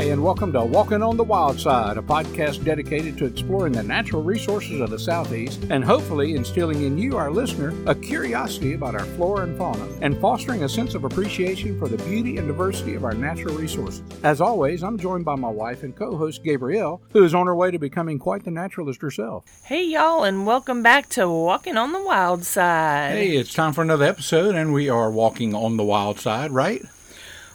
Hi, and welcome to Walking on the Wild Side, a podcast dedicated to exploring the natural resources of the Southeast and hopefully instilling in you, our listener, a curiosity about our flora and fauna and fostering a sense of appreciation for the beauty and diversity of our natural resources. As always, I'm joined by my wife and co host, Gabrielle, who is on her way to becoming quite the naturalist herself. Hey, y'all, and welcome back to Walking on the Wild Side. Hey, it's time for another episode, and we are walking on the wild side, right?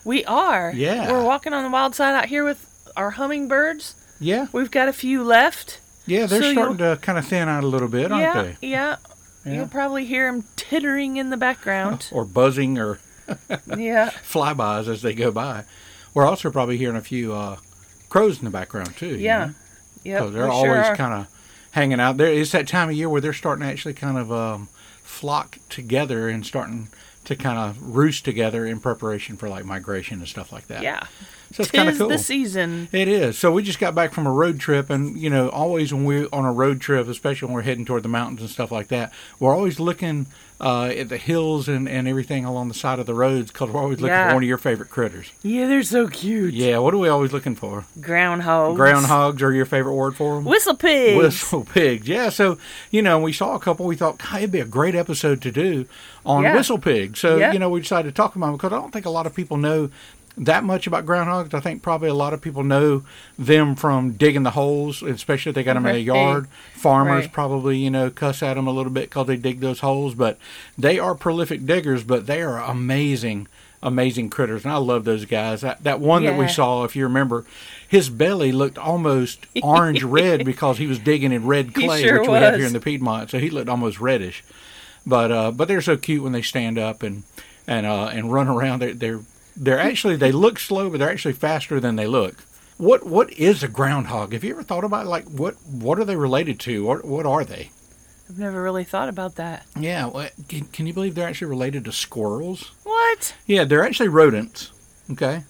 We are. Yeah. We're walking on the wild side out here with our hummingbirds. Yeah. We've got a few left. Yeah, they're So starting to kind of thin out a little bit, aren't yeah, they? yeah. Yeah. You'll probably hear them tittering in the background. Or buzzing or yeah. flybys as they go by. We're also probably hearing a few uh, crows in the background too. you Yeah. know? So they're we sure always kind of hanging out there. It's that time of year where they're starting to actually kind of um, flock together and starting to kind of roost together in preparation for like migration and stuff like that. Yeah. So it's kind of cool. the season. It is. So we just got back from a road trip, and you know, always when we're on a road trip, especially when we're heading toward the mountains and stuff like that, we're always looking uh, at the hills and, and everything along the side of the roads because we're always looking Yeah. for one of your favorite critters. Yeah, they're so cute. Yeah, what are we always looking for? Groundhogs. Groundhogs are your favorite word for them? Whistle pigs. Whistle pigs. Yeah, so, you know, we saw a couple. We thought, it'd be a great episode to do on Yeah. whistle pigs. So, Yeah. you know, we decided to talk about them because I don't think a lot of people know that much about groundhogs. I think probably a lot of people know them from digging the holes, especially if they got them in a yard. Farmers Right. probably, you know, cuss at them a little bit because they dig those holes. But they are prolific diggers, but they are amazing amazing critters, and I love those guys. That that one that we saw, if you remember, his belly looked almost orange red because he was digging in red clay, sure which we have here in the Piedmont. So he looked almost reddish. But uh, but they're so cute when they stand up and and uh, and run around. They're they're they're actually they look slow, but they're actually faster than they look. What what is a groundhog? Have you ever thought about like what what are they related to? What what are they? I've never really thought about that. Yeah, what, can, can you believe they're actually related to squirrels? What? Yeah, they're actually rodents. Okay.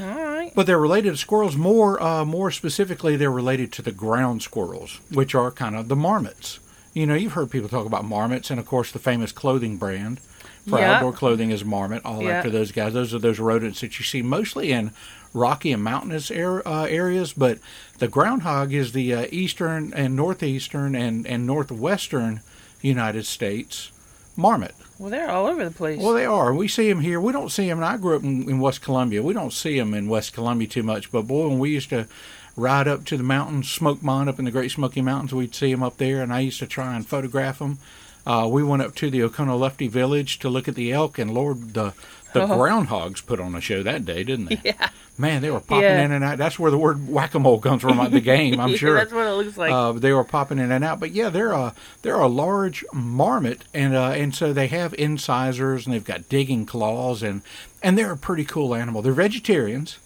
All right. But they're related to squirrels. More, uh, more specifically, they're related to the ground squirrels, which are kind of the marmots. You know, you've heard people talk about marmots, and of course, the famous clothing brand for Yeah. outdoor clothing is Marmot. All Yeah. after those guys. Those are those rodents that you see mostly in rocky and mountainous air, uh, areas. But the groundhog is the uh, eastern and northeastern and and northwestern United States marmot. Well, they're all over the place. Well, they are. We see them here. We don't see them. And I grew up in, in West Columbia. We don't see them in West Columbia too much. But boy, when we used to ride up to the mountains, smoke mine up in the Great Smoky Mountains, we'd see them up there, and I used to try and photograph them. Uh, we went up to the Oconaluftee Village to look at the elk, and Lord, the the Oh. groundhogs put on a show that day, didn't they? yeah. Man, they were popping Yeah. in and out. That's where the word whack a mole comes from, the game. I'm Yeah, sure. That's what it looks like. Uh, they were popping in and out, but yeah, they're a they're a large marmot, and uh, and so they have incisors and they've got digging claws, and and they're a pretty cool animal. They're vegetarians,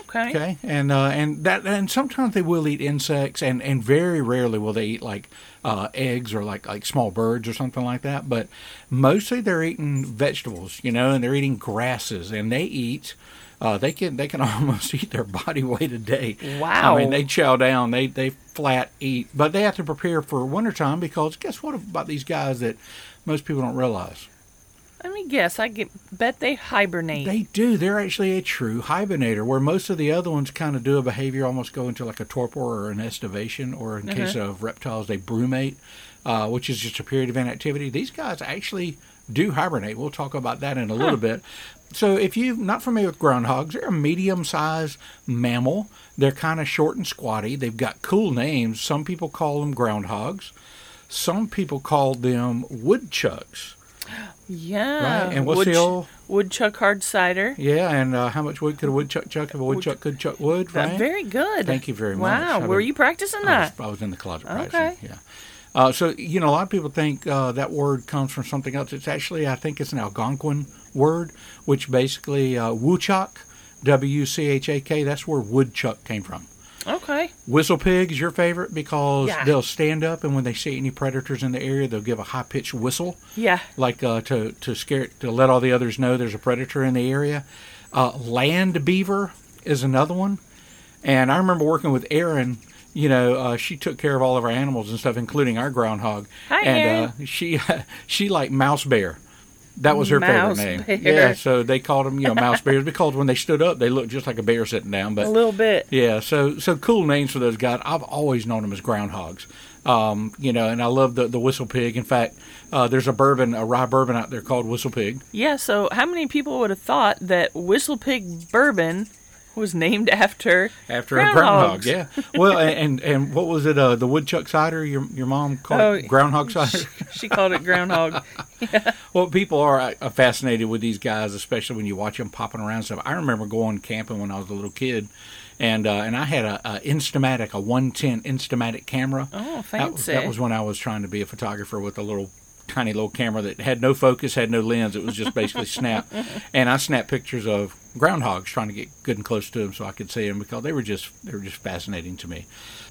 okay. okay, and uh, and that and sometimes they will eat insects, and and very rarely will they eat like uh, eggs or like like small birds or something like that. But mostly they're eating vegetables, you know, and they're eating grasses, and they eat. Uh, they can they can almost eat their body weight a day. Wow. I mean, they chow down. They they flat eat, but they have to prepare for wintertime because guess what about these guys that most people don't realize? Let me guess. I get, bet they hibernate. They do. They're actually a true hibernator, where most of the other ones kind of do a behavior, almost go into like a torpor or an estivation, or in case of reptiles, they brumate, uh, which is just a period of inactivity. These guys actually do hibernate. We'll talk about that in a little bit. So, if you're not familiar with groundhogs, they're a medium-sized mammal. They're kind of short and squatty. They've got cool names. Some people call them groundhogs. Some people call them woodchucks. Yeah. Right, and what's Wood- the old- woodchuck hard cider? Yeah, and uh, how much wood could a woodchuck chuck if a woodchuck could chuck wood? That- Right? Very good. Thank you very much. Wow. I've Were been- you practicing I that? was, I was in the closet Okay. practicing. Yeah. Uh, so you know, a lot of people think uh, that word comes from something else. It's actually, I think, it's an Algonquin word, which basically uh, woodchuck, W C H A K. That's where woodchuck came from. Okay. Whistle pig is your favorite because Yeah. they'll stand up and when they see any predators in the area, they'll give a high pitched whistle, Yeah. like uh, to to scare to let all the others know there's a predator in the area. Uh, land beaver is another one, and I remember working with Erin. You know, uh, she took care of all of our animals and stuff, including our groundhog. Hi, and uh, she she liked mouse bear. That was her Mouse favorite bear. name. Yeah, so they called them, you know, mouse bears because when they stood up, they looked just like a bear sitting down. But a little bit. yeah, so so cool names for those guys. I've always known them as groundhogs. Um, you know, and I love the the whistle pig. In fact, uh, there's a bourbon, a rye bourbon out there called Whistle Pig. Yeah, so how many people would have thought that Whistle Pig Bourbon was named after After a groundhog, groundhogs? yeah. Well, and and what was it? Uh, the woodchuck cider. Your your mom called Oh, it groundhog cider. She called it groundhog. Well, people are uh, fascinated with these guys, especially when you watch them popping around stuff. I remember going camping when I was a little kid, and uh, and I had a, a Instamatic, a 110 Instamatic camera. Oh, That fancy. that was when I was trying to be a photographer with a little tiny little camera that had no focus, had no lens. It was just basically snap. And I snapped pictures of groundhogs, trying to get good and close to them so I could see them because they were just they were just fascinating to me.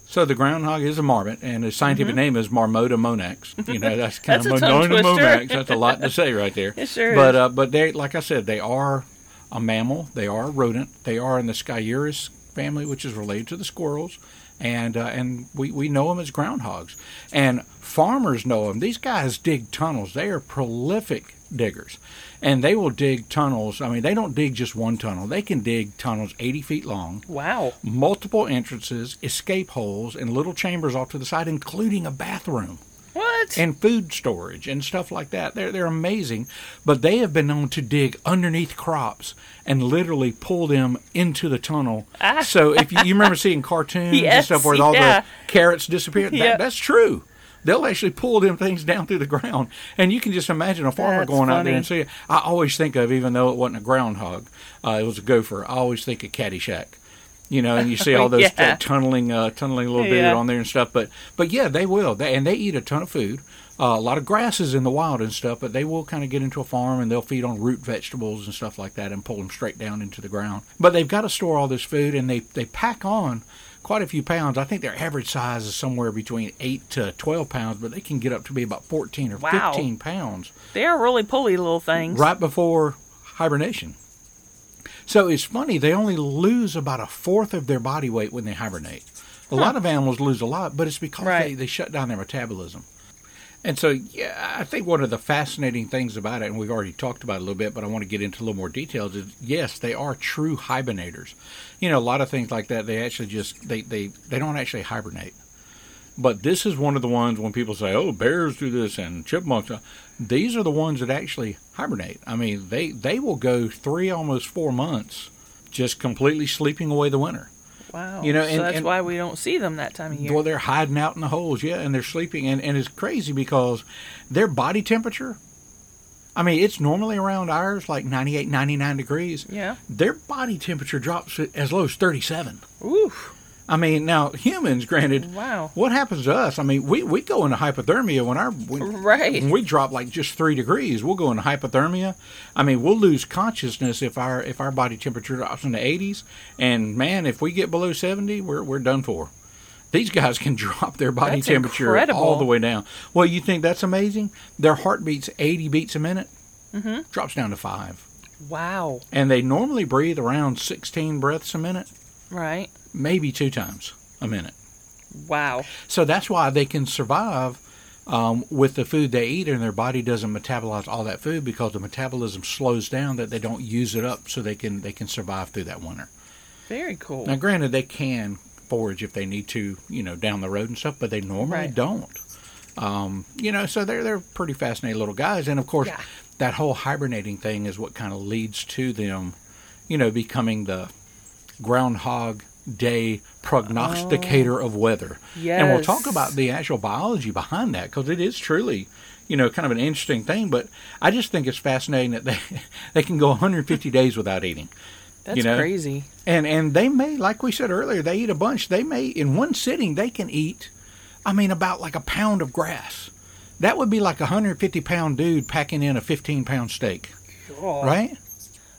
So the groundhog is a marmot, and his scientific name is Marmota monax. You know, that's kind Mm-hmm. That's of a Marmota monax. That's a lot to say right there. It sure but uh, but they, like I said, they are a mammal. They are a rodent. They are in the Sciurus family, which is related to the squirrels, and uh, and we, we know them as groundhogs. And farmers know them. These guys dig tunnels. They are prolific diggers, and they will dig tunnels. I mean, they don't dig just one tunnel. They can dig tunnels 80 feet long, Wow. multiple entrances, escape holes, and little chambers off to the side, including a bathroom What? and food storage and stuff like that. They're they're amazing, but they have been known to dig underneath crops and literally pull them into the tunnel. Ah. So if you, you remember seeing cartoons and stuff where all yeah. the carrots disappear, that, Yeah. that's true. They'll actually pull them things down through the ground, and you can just imagine a farmer That's going out there and see it. I always think of, even though it wasn't a groundhog, uh, it was a gopher. I always think of Caddyshack. You know, and you see all those Yeah. uh, tunneling, uh, tunneling a little bit Yeah. on there and stuff. But but yeah, they will. They, and they eat a ton of food. Uh, a lot of grasses in the wild and stuff, but they will kind of get into a farm and they'll feed on root vegetables and stuff like that and pull them straight down into the ground. But they've got to store all this food and they, they pack on quite a few pounds. I think their average size is somewhere between 8 to 12 pounds, but they can get up to be about 14 or Wow. 15 pounds They are really pulley little things. right before hibernation. So it's funny, they only lose about a fourth of their body weight when they hibernate. A lot of animals lose a lot, but it's because Right. they, they shut down their metabolism. And so, yeah, I think one of the fascinating things about it, and we've already talked about it a little bit, but I want to get into a little more details, is yes, they are true hibernators. You know, a lot of things like that, they actually just, they, they, they don't actually hibernate. But this is one of the ones when people say, "Oh, bears do this and chipmunks," these are the ones that actually hibernate. I mean, they they will go three, almost four months, just completely sleeping away the winter. Wow. You know, so and- that's and- why we don't see them that time of year. Well, they're hiding out in the holes, yeah, and they're sleeping, and and it's crazy because their body temperature. I mean, it's normally around ours, like 98, 99 degrees. yeah. Their body temperature drops as low as 37. Oof. I mean, now humans, granted, Wow. what happens to us? I mean, we, we go into hypothermia when our when, Right. when we drop like just three degrees. We'll go into hypothermia. I mean, we'll lose consciousness if our if our body temperature drops in the 80s. And man, if we get below 70, we're we're done for. These guys can drop their body That's temperature incredible. all the way down. Well, you think that's amazing? Their heart beats 80 beats a minute. Mm-hmm. Drops down to five, Wow. and they normally breathe around 16 breaths a minute, Right. Maybe two times a minute. Wow. So that's why they can survive um, with the food they eat, and their body doesn't metabolize all that food because the metabolism slows down that they don't use it up, so they can they can survive through that winter. Very cool. Now, granted, they can forage if they need to, you know, down the road and stuff, but they normally Right. don't. Um, you know, so they're they're pretty fascinating little guys, and of course, Yeah. that whole hibernating thing is what kind of leads to them, you know, becoming the groundhog day prognosticator of oh, weather. And we'll talk about the actual biology behind that because it is truly, you know, kind of an interesting thing. But I just think it's fascinating that they they can go 150 days without eating. That's you know, crazy. And and they may, like we said earlier, they eat a bunch. They may in one sitting they can eat, I mean, about like a pound of grass. That would be like a 150 pound dude packing in a 15 pound steak, right?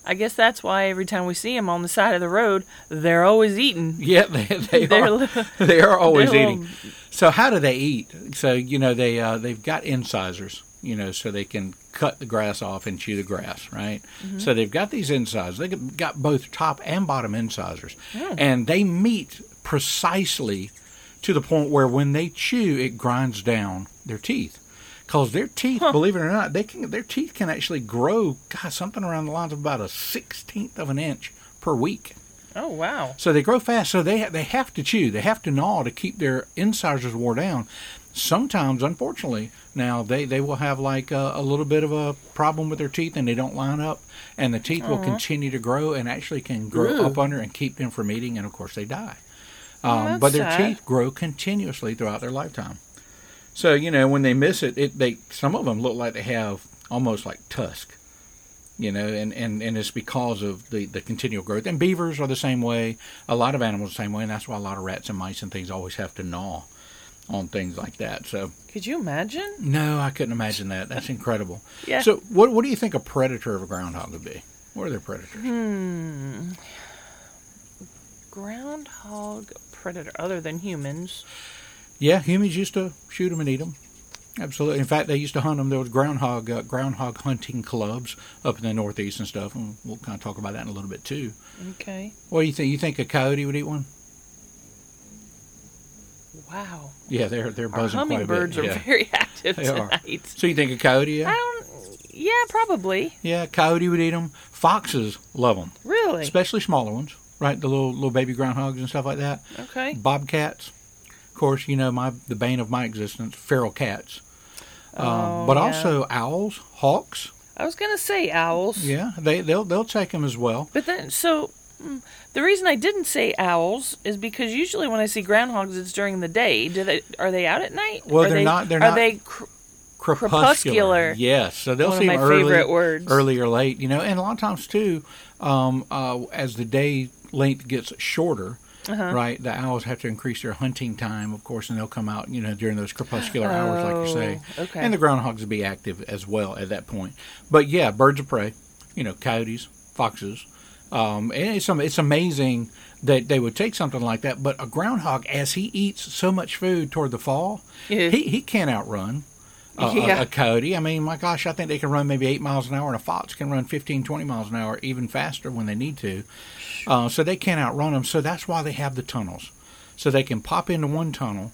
I guess that's why every time we see them on the side of the road, they're always eating. Yeah, they, they are. they are always eating. So how do they eat? So you know they uh, they've got incisors, you know, so they can cut the grass off and chew the grass, right? So they've got these incisors. They have got both top and bottom incisors, and they meet precisely to the point where when they chew, it grinds down their teeth. Because their teeth, believe it or not, they can their teeth can actually grow, God, something around the lines of about a sixteenth of an inch per week. Oh wow. So they grow fast. So they they have to chew. They have to gnaw to keep their incisors wore down. Sometimes, unfortunately, now they, they will have like a, a little bit of a problem with their teeth and they don't line up, and the teeth will continue to grow and actually can grow Ooh. up under and keep them from eating, and of course they die. Um, that's but their sad. teeth grow continuously throughout their lifetime. So you know when they miss it, it they some of them look like they have almost like tusk, you know, and, and, and it's because of the, the continual growth. And beavers are the same way. A lot of animals the same way, and that's why a lot of rats and mice and things always have to gnaw on things like that. So Could you imagine? no, I couldn't imagine that. That's incredible. Yeah. So what what do you think a predator of a groundhog would be? What are their predators? Hmm. Groundhog predator other than humans. Yeah, humans used to shoot them and eat them. Absolutely. In fact, they used to hunt them. There was groundhog uh, groundhog hunting clubs up in the Northeast and stuff. And we'll kind of talk about that in a little bit too. Okay. What do you think? You think a coyote would eat one? Wow. Yeah, they're they're Our buzzing quite a bit. hummingbirds are yeah. very active They are. So you think a coyote? I don't. Yeah, probably. yeah, coyote would eat them. Foxes love them, Really. especially smaller ones, right? The little little baby groundhogs and stuff like that. Okay. Bobcats, of course, you know my the bane of my existence, feral cats. Um, Oh, but yeah. also owls, hawks. I was gonna say owls. Yeah, they they'll they'll take them as well. But then, so mm, the reason I didn't say owls is because usually when I see groundhogs, it's during the day. Do they are they out at night? Well, Are they're they- not- they're are not- they? Cr- Crepuscular. Crepuscular. Yes, so they'll One of see my early, favorite words. early or late. You know, and a lot of times too, um, uh, as the day length gets shorter. Uh-huh. Right, the owls have to increase their hunting time, of course, and they'll come out, you know, during those crepuscular hours, like you say. Oh, okay. And the groundhogs will be active as well at that point. But yeah, birds of prey, you know, coyotes, foxes. Um, and it's, it's amazing that they would take something like that. But a groundhog, as he eats so much food toward the fall, Yeah. he, he can't outrun a, a- Yeah. a coyote. I mean, my gosh, I think they can run maybe 8 miles an hour, and a fox can run 15, 20 miles an hour, even faster when they need to. Uh, so they can't outrun them. So that's why they have the tunnels. So they can pop into one tunnel,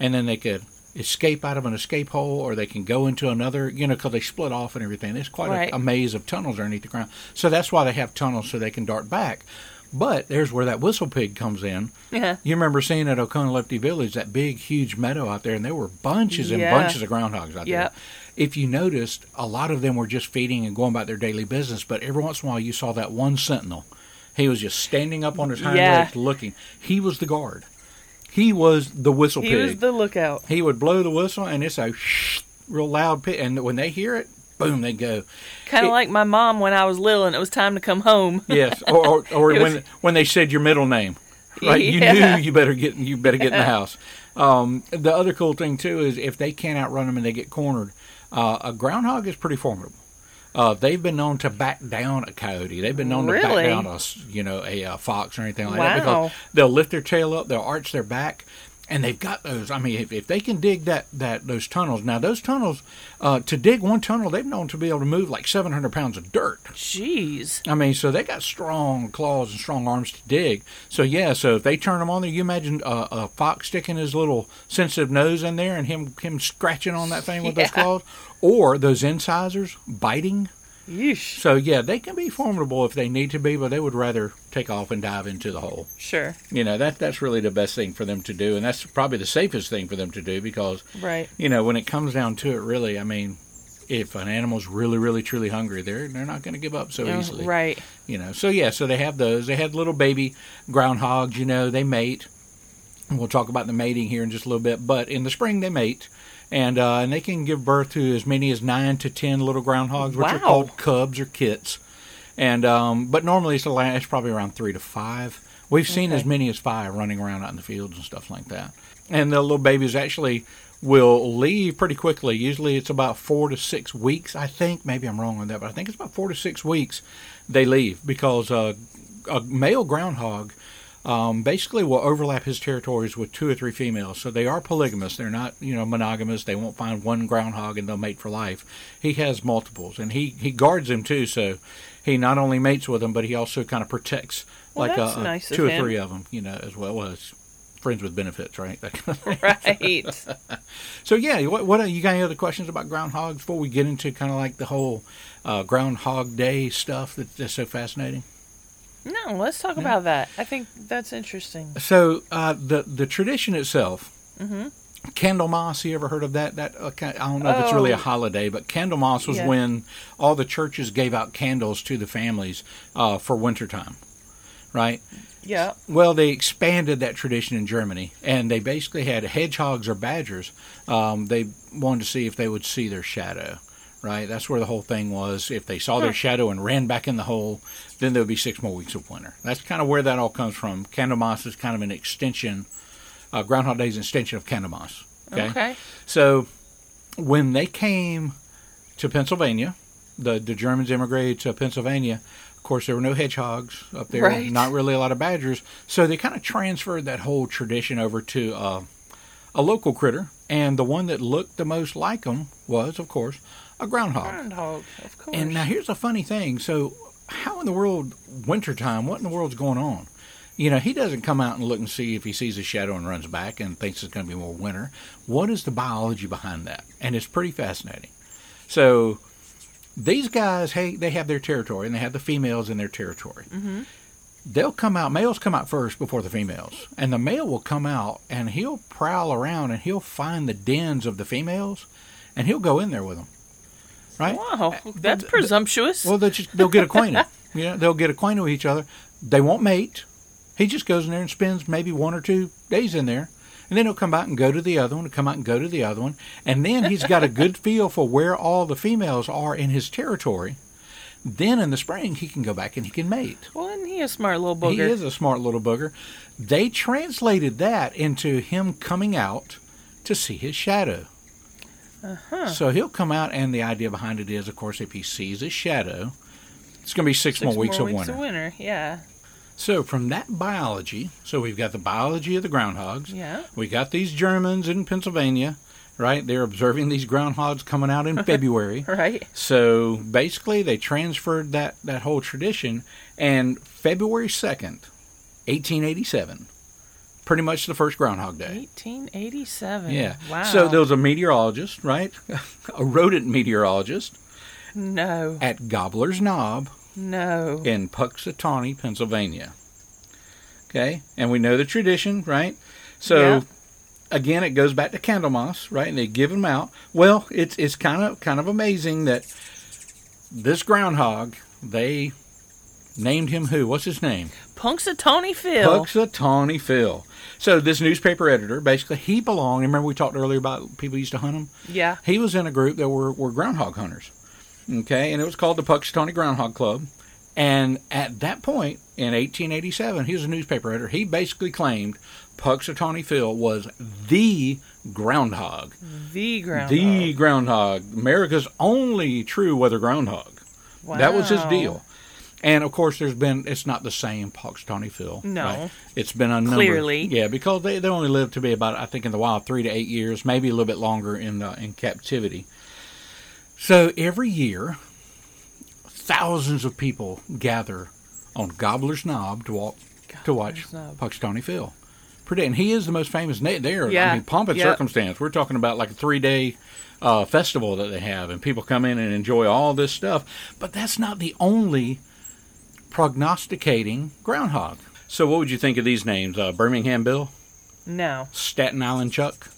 and then they could escape out of an escape hole, or they can go into another, you know, because they split off and everything. There's quite Right. a, a maze of tunnels underneath the ground. So that's why they have tunnels so they can dart back. But there's where that whistle pig comes in. yeah. You remember seeing at Oconee Village that big, huge meadow out there, and there were bunches and Yeah. bunches of groundhogs out Yep. there. If you noticed, a lot of them were just feeding and going about their daily business, but every once in a while you saw that one sentinel. He was just standing up on his hind Yeah. legs looking. He was the guard. He was the whistle He pig. was the lookout. he would blow the whistle, and it's a real loud pit. And when they hear it, boom, they go. Kind of like my mom when I was little and it was time to come home. Yes, or or, or It was- when when they said your middle name, right? You knew you better get you better get in the house. Um, the other cool thing too is if they can't outrun them and they get cornered, uh, a groundhog is pretty formidable. Uh, they've been known to back down a coyote. They've been known to back down a you know a, uh fox or anything like that because they'll lift their tail up, they'll arch their back, and they've got those. I mean, if, if they can dig that that those tunnels now, those tunnels uh, to dig one tunnel, they've known to be able to move like seven hundred pounds of dirt. Jeez. I mean, so they got strong claws and strong arms to dig. So yeah, so if they turn them on there, you imagine a, a fox sticking his little sensitive nose in there and him him scratching on that thing with those claws, or those incisors biting. Yeesh. So yeah, they can be formidable if they need to be, but they would rather take off and dive into the hole. Sure. You know that that's really the best thing for them to do, and that's probably the safest thing for them to do because Right. you know when it comes down to it, really, I mean. If an animal's really, really, truly hungry, they're they're not going to give up so Yeah, easily Right. you know so yeah so they have those they had little baby groundhogs you know they mate and we'll talk about the mating here in just a little bit but in the spring they mate and uh, and they can give birth to as many as nine to ten little groundhogs which are called cubs or kits and um, but normally it's, a, it's probably around three to five we've seen Okay. as many as five running around out in the fields and stuff like that and the little babies actually will leave pretty quickly. Usually it's about four to six weeks, I think. Maybe I'm wrong on that, but I think it's about four to six weeks they leave because uh, a male groundhog um, basically will overlap his territories with two or three females. So they are polygamous. They're not, you know, monogamous. They won't find one groundhog and they'll mate for life. He has multiples, and he he guards them too. So he not only mates with them, but he also kind of protects Well, like that's uh, nice of two or him. three of them, you know, as well as friends with benefits, right? That kind of. Right. So yeah, what, what you got any other questions about groundhogs before we get into kind of like the whole uh, Groundhog Day stuff that, that's so fascinating? No, let's talk about that. I think that's interesting. So uh, the the tradition itself, Mm-hmm. Candlemas. You ever heard of that? That uh, I don't know if it's really a Oh. holiday, but Candlemas was Yeah. when all the churches gave out candles to the families uh, for wintertime, right? Yeah. Well, they expanded that tradition in Germany, and they basically had hedgehogs or badgers. Um, they wanted to see if they would see their shadow, right? That's where the whole thing was. If they saw their shadow and ran back in the hole, then there would be six more weeks of winter. That's kind of where that all comes from. Candlemas is kind of an extension. Uh, Groundhog Day is an extension of Candlemas. Okay. Okay. So when they came to Pennsylvania, the the Germans immigrated to Pennsylvania. Of course, there were no hedgehogs up there, Right. not really a lot of badgers. So they kind of transferred that whole tradition over to uh, a local critter, and the one that looked the most like them was, of course, a groundhog. Groundhog, of course. And now here's a funny thing. So, how in the world, wintertime, what in the world's going on? You know, he doesn't come out and look and see if he sees a shadow and runs back and thinks it's going to be more winter. What is the biology behind that? And it's pretty fascinating. So, these guys, hey, they have their territory and they have the females in their territory. Mhm. They'll come out, males come out first before the females. And the male will come out and he'll prowl around and he'll find the dens of the females and he'll go in there with them. Right? Wow, uh, that's but- presumptuous. Well, they'll just they'll get acquainted. you know, they'll get acquainted with each other. They won't mate. He just goes in there and spends maybe one or two days in there, and then he'll come out and go to the other one, and come out and go to the other one, and then he's got a good feel for where all the females are in his territory. Then in the spring he can go back and he can mate. well, isn't he a smart little booger? He is a smart little booger. They translated that into him coming out to see his shadow. Uh-huh. So he'll come out, and the idea behind it is, of course, if he sees a shadow, it's going to be six, Six more weeks of winter. of winter. Yeah. So from that biology, so we've got the biology of the groundhogs. Yeah. We got these Germans in Pennsylvania, right? They're observing these groundhogs coming out in February. Right. So basically, they transferred that, that whole tradition, and February 2nd, 1887, pretty much the first Groundhog Day. 1887. Yeah. Wow. So there was a meteorologist, right? a rodent meteorologist No. at Gobbler's Knob No. in Punxsutawney, Pennsylvania. Okay, and we know the tradition, right? So Yeah. again, it goes back to Candlemas, right? And they give them out. Well, it's it's kind of kind of amazing that this groundhog they named him who? What's his name? Punxsutawney Phil. Punxsutawney Phil. So this newspaper editor, basically, he belonged. Remember we talked earlier about people used to hunt him. yeah. He was in a group that were, were groundhog hunters. Okay, and it was called the Punxsutawney Groundhog Club. And at that point in 1887, he was a newspaper editor. He basically claimed Punxsutawney Phil was the groundhog, The ground. the groundhog, America's only true weather groundhog. Wow. That was his deal. And of course, there's been it's not the same Punxsutawney Phil. No. right? it's been a number. Clearly. yeah, because they, they only lived to be about I think in the wild three to eight years, maybe a little bit longer in uh, in captivity. So every year, thousands of people gather on Gobbler's Knob to walk to watch Gobbler's Knob. Punxsutawney Phil. Pretty, and he is the most famous. There, Yeah. I mean, pomp and Yep. circumstance. We're talking about like a three day uh, festival that they have, and people come in and enjoy all this stuff. But that's not the only prognosticating groundhog. So, what would you think of these names? Uh, Birmingham Bill, No. Staten Island Chuck,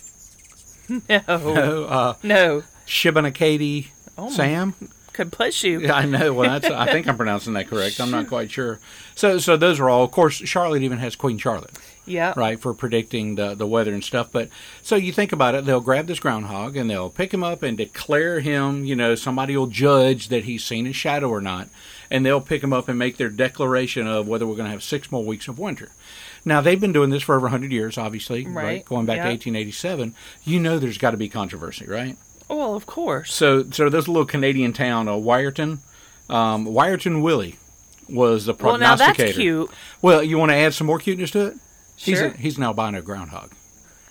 No. uh, no. Shinnecock Oh my- Sam. God bless you. Yeah, I know. Well, that's, I think I'm pronouncing that correct. I'm not quite sure. So, so those are all. Of course, Charlotte even has Queen Charlotte, Yeah. right, for predicting the the weather and stuff. But so you think about it, they'll grab this groundhog and they'll pick him up and declare him. You know, somebody will judge that he's seen his shadow or not, and they'll pick them up and make their declaration of whether we're going to have six more weeks of winter. Now they've been doing this for over 100 years, obviously, Right. Going back Yeah. to 1887, you know, there's got to be controversy, right? Oh, well, of course. So, so there's a little Canadian town, uh, Wiarton. Um, Wiarton Willie was the prognosticator. Well, now that's cute. Well, you want to add some more cuteness to it? He's, Sure. a, he's an albino groundhog.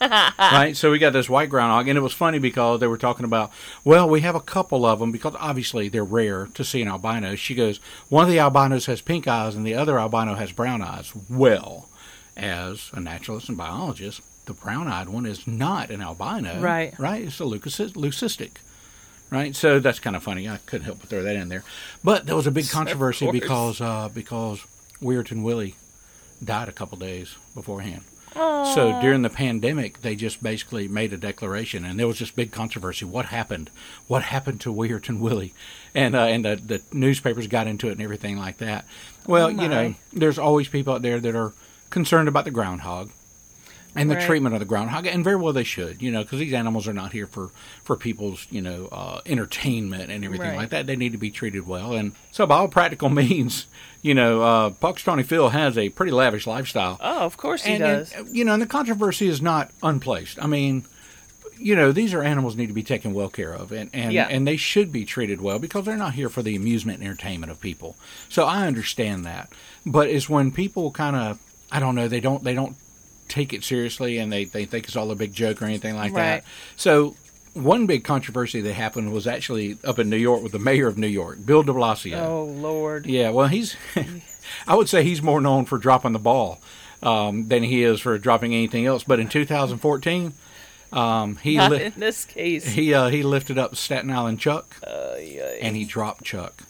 right? So we got this white groundhog, and it was funny because they were talking about, well, we have a couple of them because obviously they're rare to see an albino. She goes, one of the albinos has pink eyes and the other albino has brown eyes. Well, as a naturalist and biologist, the brown-eyed one is not an albino. Right. Right. It's a leucistic. Right. So that's kind of funny. I couldn't help but throw that in there. But there was a big controversy because uh, because Wiarton Willie died a couple days beforehand. So during the pandemic, they just basically made a declaration, and there was this big controversy. What happened? What happened to Wiarton Willie? And uh, and the, the newspapers got into it and everything like that. Well, Oh, you know, there's always people out there that are concerned about the groundhog and the Right. treatment of the groundhog, and very well they should, you know, because these animals are not here for for people's, you know, uh, entertainment and everything Right. like that. They need to be treated well, and so by all practical means, you know, uh, Punxsutawney Phil has a pretty lavish lifestyle Oh, of course he and, does. and, you know, and the controversy is not unplaced. I mean, you know, these are animals need to be taken well care of, and and, Yeah. and they should be treated well because they're not here for the amusement and entertainment of people. So I understand that, but it's when people kind of, I don't know, they don't they don't take it seriously and they they think it's all a big joke or anything like Right. that. So. One big controversy that happened was actually up in New York with the mayor of New York, Bill de Blasio. oh Lord. Yeah, well, he's. I would say he's more known for dropping the ball um, than he is for dropping anything else. But in 2014, um, he Not li- in this case. he uh, he lifted up Staten Island Chuck Uh, and he dropped Chuck.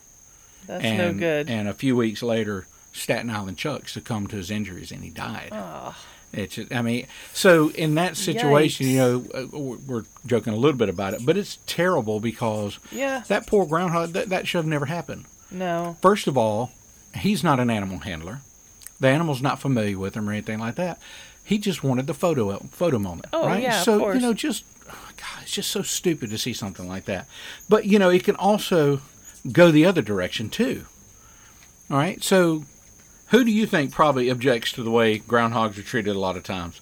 that's and, no good. And a few weeks later, Staten Island Chuck succumbed to his injuries and he died. Ah. It's, just- I mean, so in that situation, Yikes. you know, uh, we're joking a little bit about it, but it's terrible because yeah. that poor groundhog, that, that should have never happened. No. First of all, he's not an animal handler. The animal's not familiar with him or anything like that. He just wanted the photo photo moment, Oh, right? yeah, so you know, just God, it's just so stupid to see something like that. But you know, it can also go the other direction too. All right, so who do you think probably objects to the way groundhogs are treated a lot of times?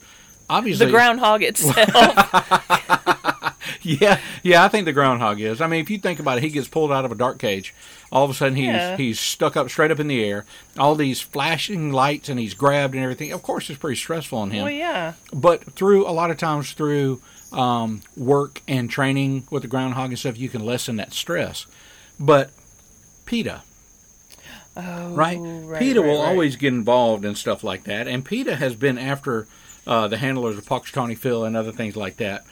Obviously, The groundhog itself. Yeah, yeah, I think the groundhog is. I mean, if you think about it, he gets pulled out of a dark cage. All of a sudden, he's Yeah. he's stuck up straight up in the air. All these flashing lights, and he's grabbed and everything. Of course, it's pretty stressful on him. well, yeah. But through a lot of times through um, work and training with the groundhog and stuff, you can lessen that stress. But PETA, Oh, right? right PETA right, will right. always get involved in stuff like that, and PETA has been after uh, the handlers of Punxsutawney Phil and other things like that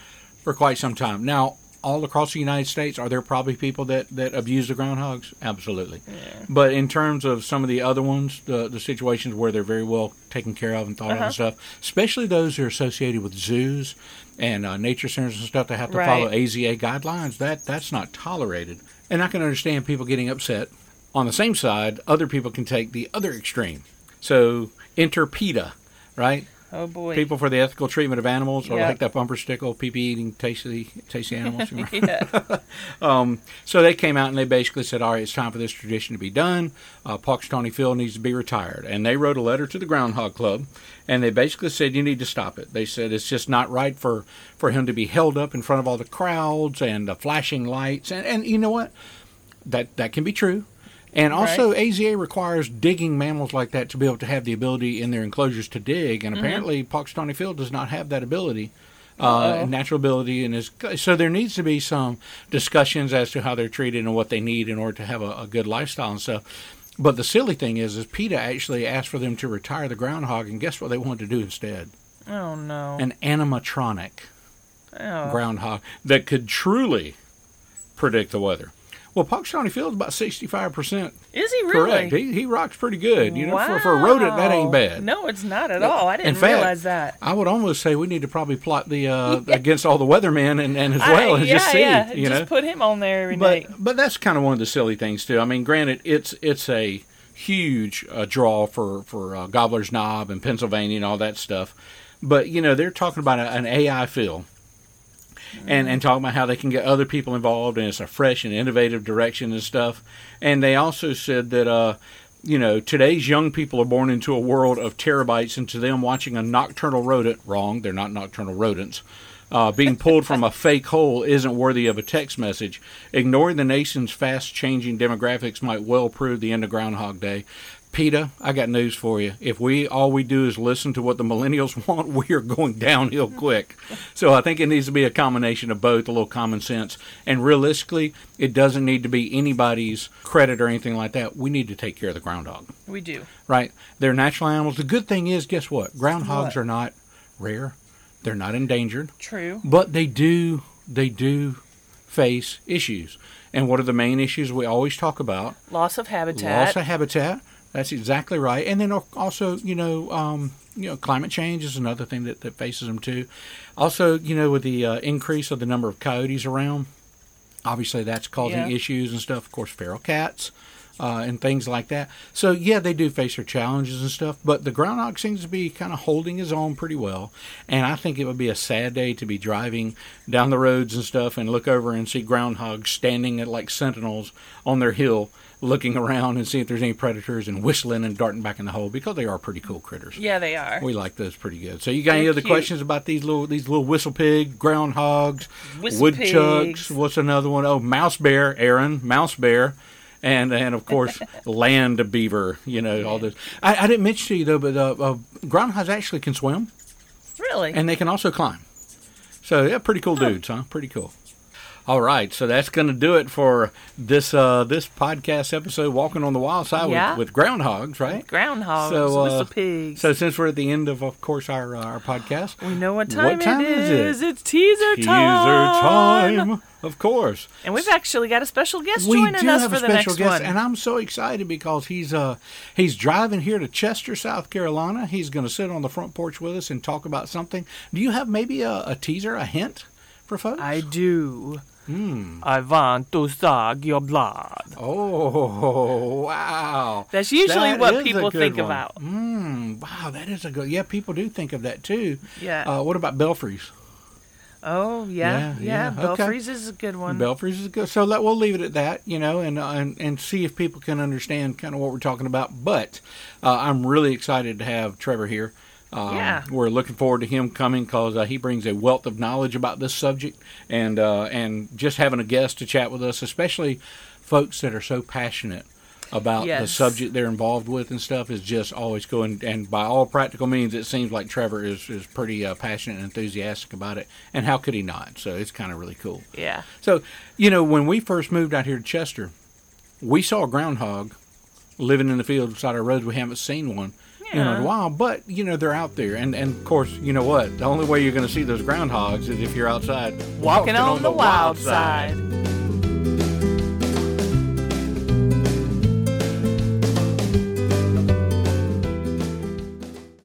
for quite some time. Now, all across the United States, are there probably people that, that abuse the groundhogs? Absolutely. But in terms of some of the other ones, the the situations where they're very well taken care of and thought of Uh-huh. and stuff, especially those who are associated with zoos and uh, nature centers and stuff that have to follow AZA guidelines, that that's not tolerated. And I can understand people getting upset. On the same side, other people can take the other extreme. So enter PETA, right? Oh boy. People for the ethical treatment of animals, or Yeah. like that bumper sticker, "PP eating tasty, tasty animals. yeah. So they came out and they basically said, "All right, it's time for this tradition to be done. Uh, Punxsutawney Phil needs to be retired." And they wrote a letter to the Groundhog Club, and they basically said, "You need to stop it." They said it's just not right for for him to be held up in front of all the crowds and the flashing lights. And and you know what? That that can be true. And also, AZA requires digging mammals like that to be able to have the ability in their enclosures to dig. And apparently, Punxsutawney Phil does not have that ability uh, natural ability and is so there needs to be some discussions as to how they're treated and what they need in order to have a, a good lifestyle and stuff. But the silly thing is, is PETA actually asked for them to retire the groundhog, and guess what they wanted to do instead? Oh no. An animatronic oh. groundhog that could truly predict the weather. Well, Punxsutawney Phil is about sixty-five percent Is he really? correct. He, he rocks pretty good. You know, for, for a rodent, that ain't bad. No, it's not at all. I didn't fact, realize that. I would almost say we need to probably plot the uh, against all the weathermen and, and as well I, and yeah, just see. yeah. You just know, put him on there every but night. but that's kind of one of the silly things too. I mean, granted, it's it's a huge uh, draw for for uh, Gobbler's Knob and Pennsylvania and all that stuff. But you know, they're talking about a, an AI Phil. And, and talking about how they can get other people involved and it's a fresh and innovative direction and stuff. And they also said that uh, you know, today's young people are born into a world of terabytes, and to them, watching a nocturnal rodent, wrong, they're not nocturnal rodents, uh, being pulled from a fake hole isn't worthy of a text message. Ignoring the nation's fast changing demographics might well prove the end of Groundhog Day. PETA, I got news for you. If we all we do is listen to what the millennials want, we are going downhill quick. So I think it needs to be a combination of both, a little common sense, and realistically, it doesn't need to be anybody's credit or anything like that. We need to take care of the groundhog, We do. right? They're natural animals. The good thing is, guess what? Groundhogs What? are not rare. They're not endangered True. but they do they do face issues. And what are the main issues we always talk about? Loss of habitat. Loss of habitat. That's exactly right. And then also, you know, um, you know, climate change is another thing that, that faces them too. Also, you know, with the uh, increase of the number of coyotes around, obviously that's causing Yeah. issues and stuff. Of course, feral cats. Uh, and things like that. So yeah, they do face their challenges and stuff, but the groundhog seems to be kind of holding his own pretty well. And I think it would be a sad day to be driving down the roads and stuff and look over and see groundhogs standing at like sentinels on their hill, looking around and see if there's any predators and whistling and darting back in the hole because they are pretty cool critters. yeah, they are. We like those pretty good. So you got any They're other cute. questions about these little these little whistle pig, groundhogs, Whistle woodchucks? pigs. What's another one? Oh, mouse bear, Erin, mouse bear, and and of course land beaver. You know all this. I, I didn't mention to you though, but uh, uh, groundhogs actually can swim really? and they can also climb. So yeah, pretty cool dudes, huh? Pretty cool. All right, so that's going to do it for this uh, this podcast episode, walking on the wild side Yeah. with, with groundhogs, right? Groundhogs, So, uh, whistle pigs. So since we're at the end of, of course, our uh, our podcast, we know what what time, time it is it? is. It's teaser teaser time. Teaser time, of course. And we've actually got a special guest we joining us for the next guest, one. and I'm so excited because he's uh he's driving here to Chester, South Carolina. He's going to sit on the front porch with us and talk about something. Do you have maybe a, a teaser, a hint for folks? I do. Hmm. I want to suck your blood. Oh wow! That's usually That what people think one. about. Mm, wow, that is a good. Yeah, people do think of that too. Yeah. Uh, what about belfries? oh yeah, yeah, yeah. yeah, okay. Belfries is a good one. Belfries is good. So let, we'll leave it at that, you know, and, uh, and and see if people can understand kind of what we're talking about. But uh, I'm really excited to have Trevor here. Um, Yeah. we're looking forward to him coming because uh, he brings a wealth of knowledge about this subject, and uh, and just having a guest to chat with us, especially folks that are so passionate about the subject they're involved with and stuff, is just always going. And by all practical means, it seems like Trevor is is pretty uh, passionate and enthusiastic about it. And how could he not? So it's kind of really cool. yeah. So, you know, when we first moved out here to Chester, we saw a groundhog living in the field beside our roads. We haven't seen one you know, in Yeah. a while, but you know they're out there, and and of course, you know what? The only way you're going to see those groundhogs is if you're outside Walking on, the wild side.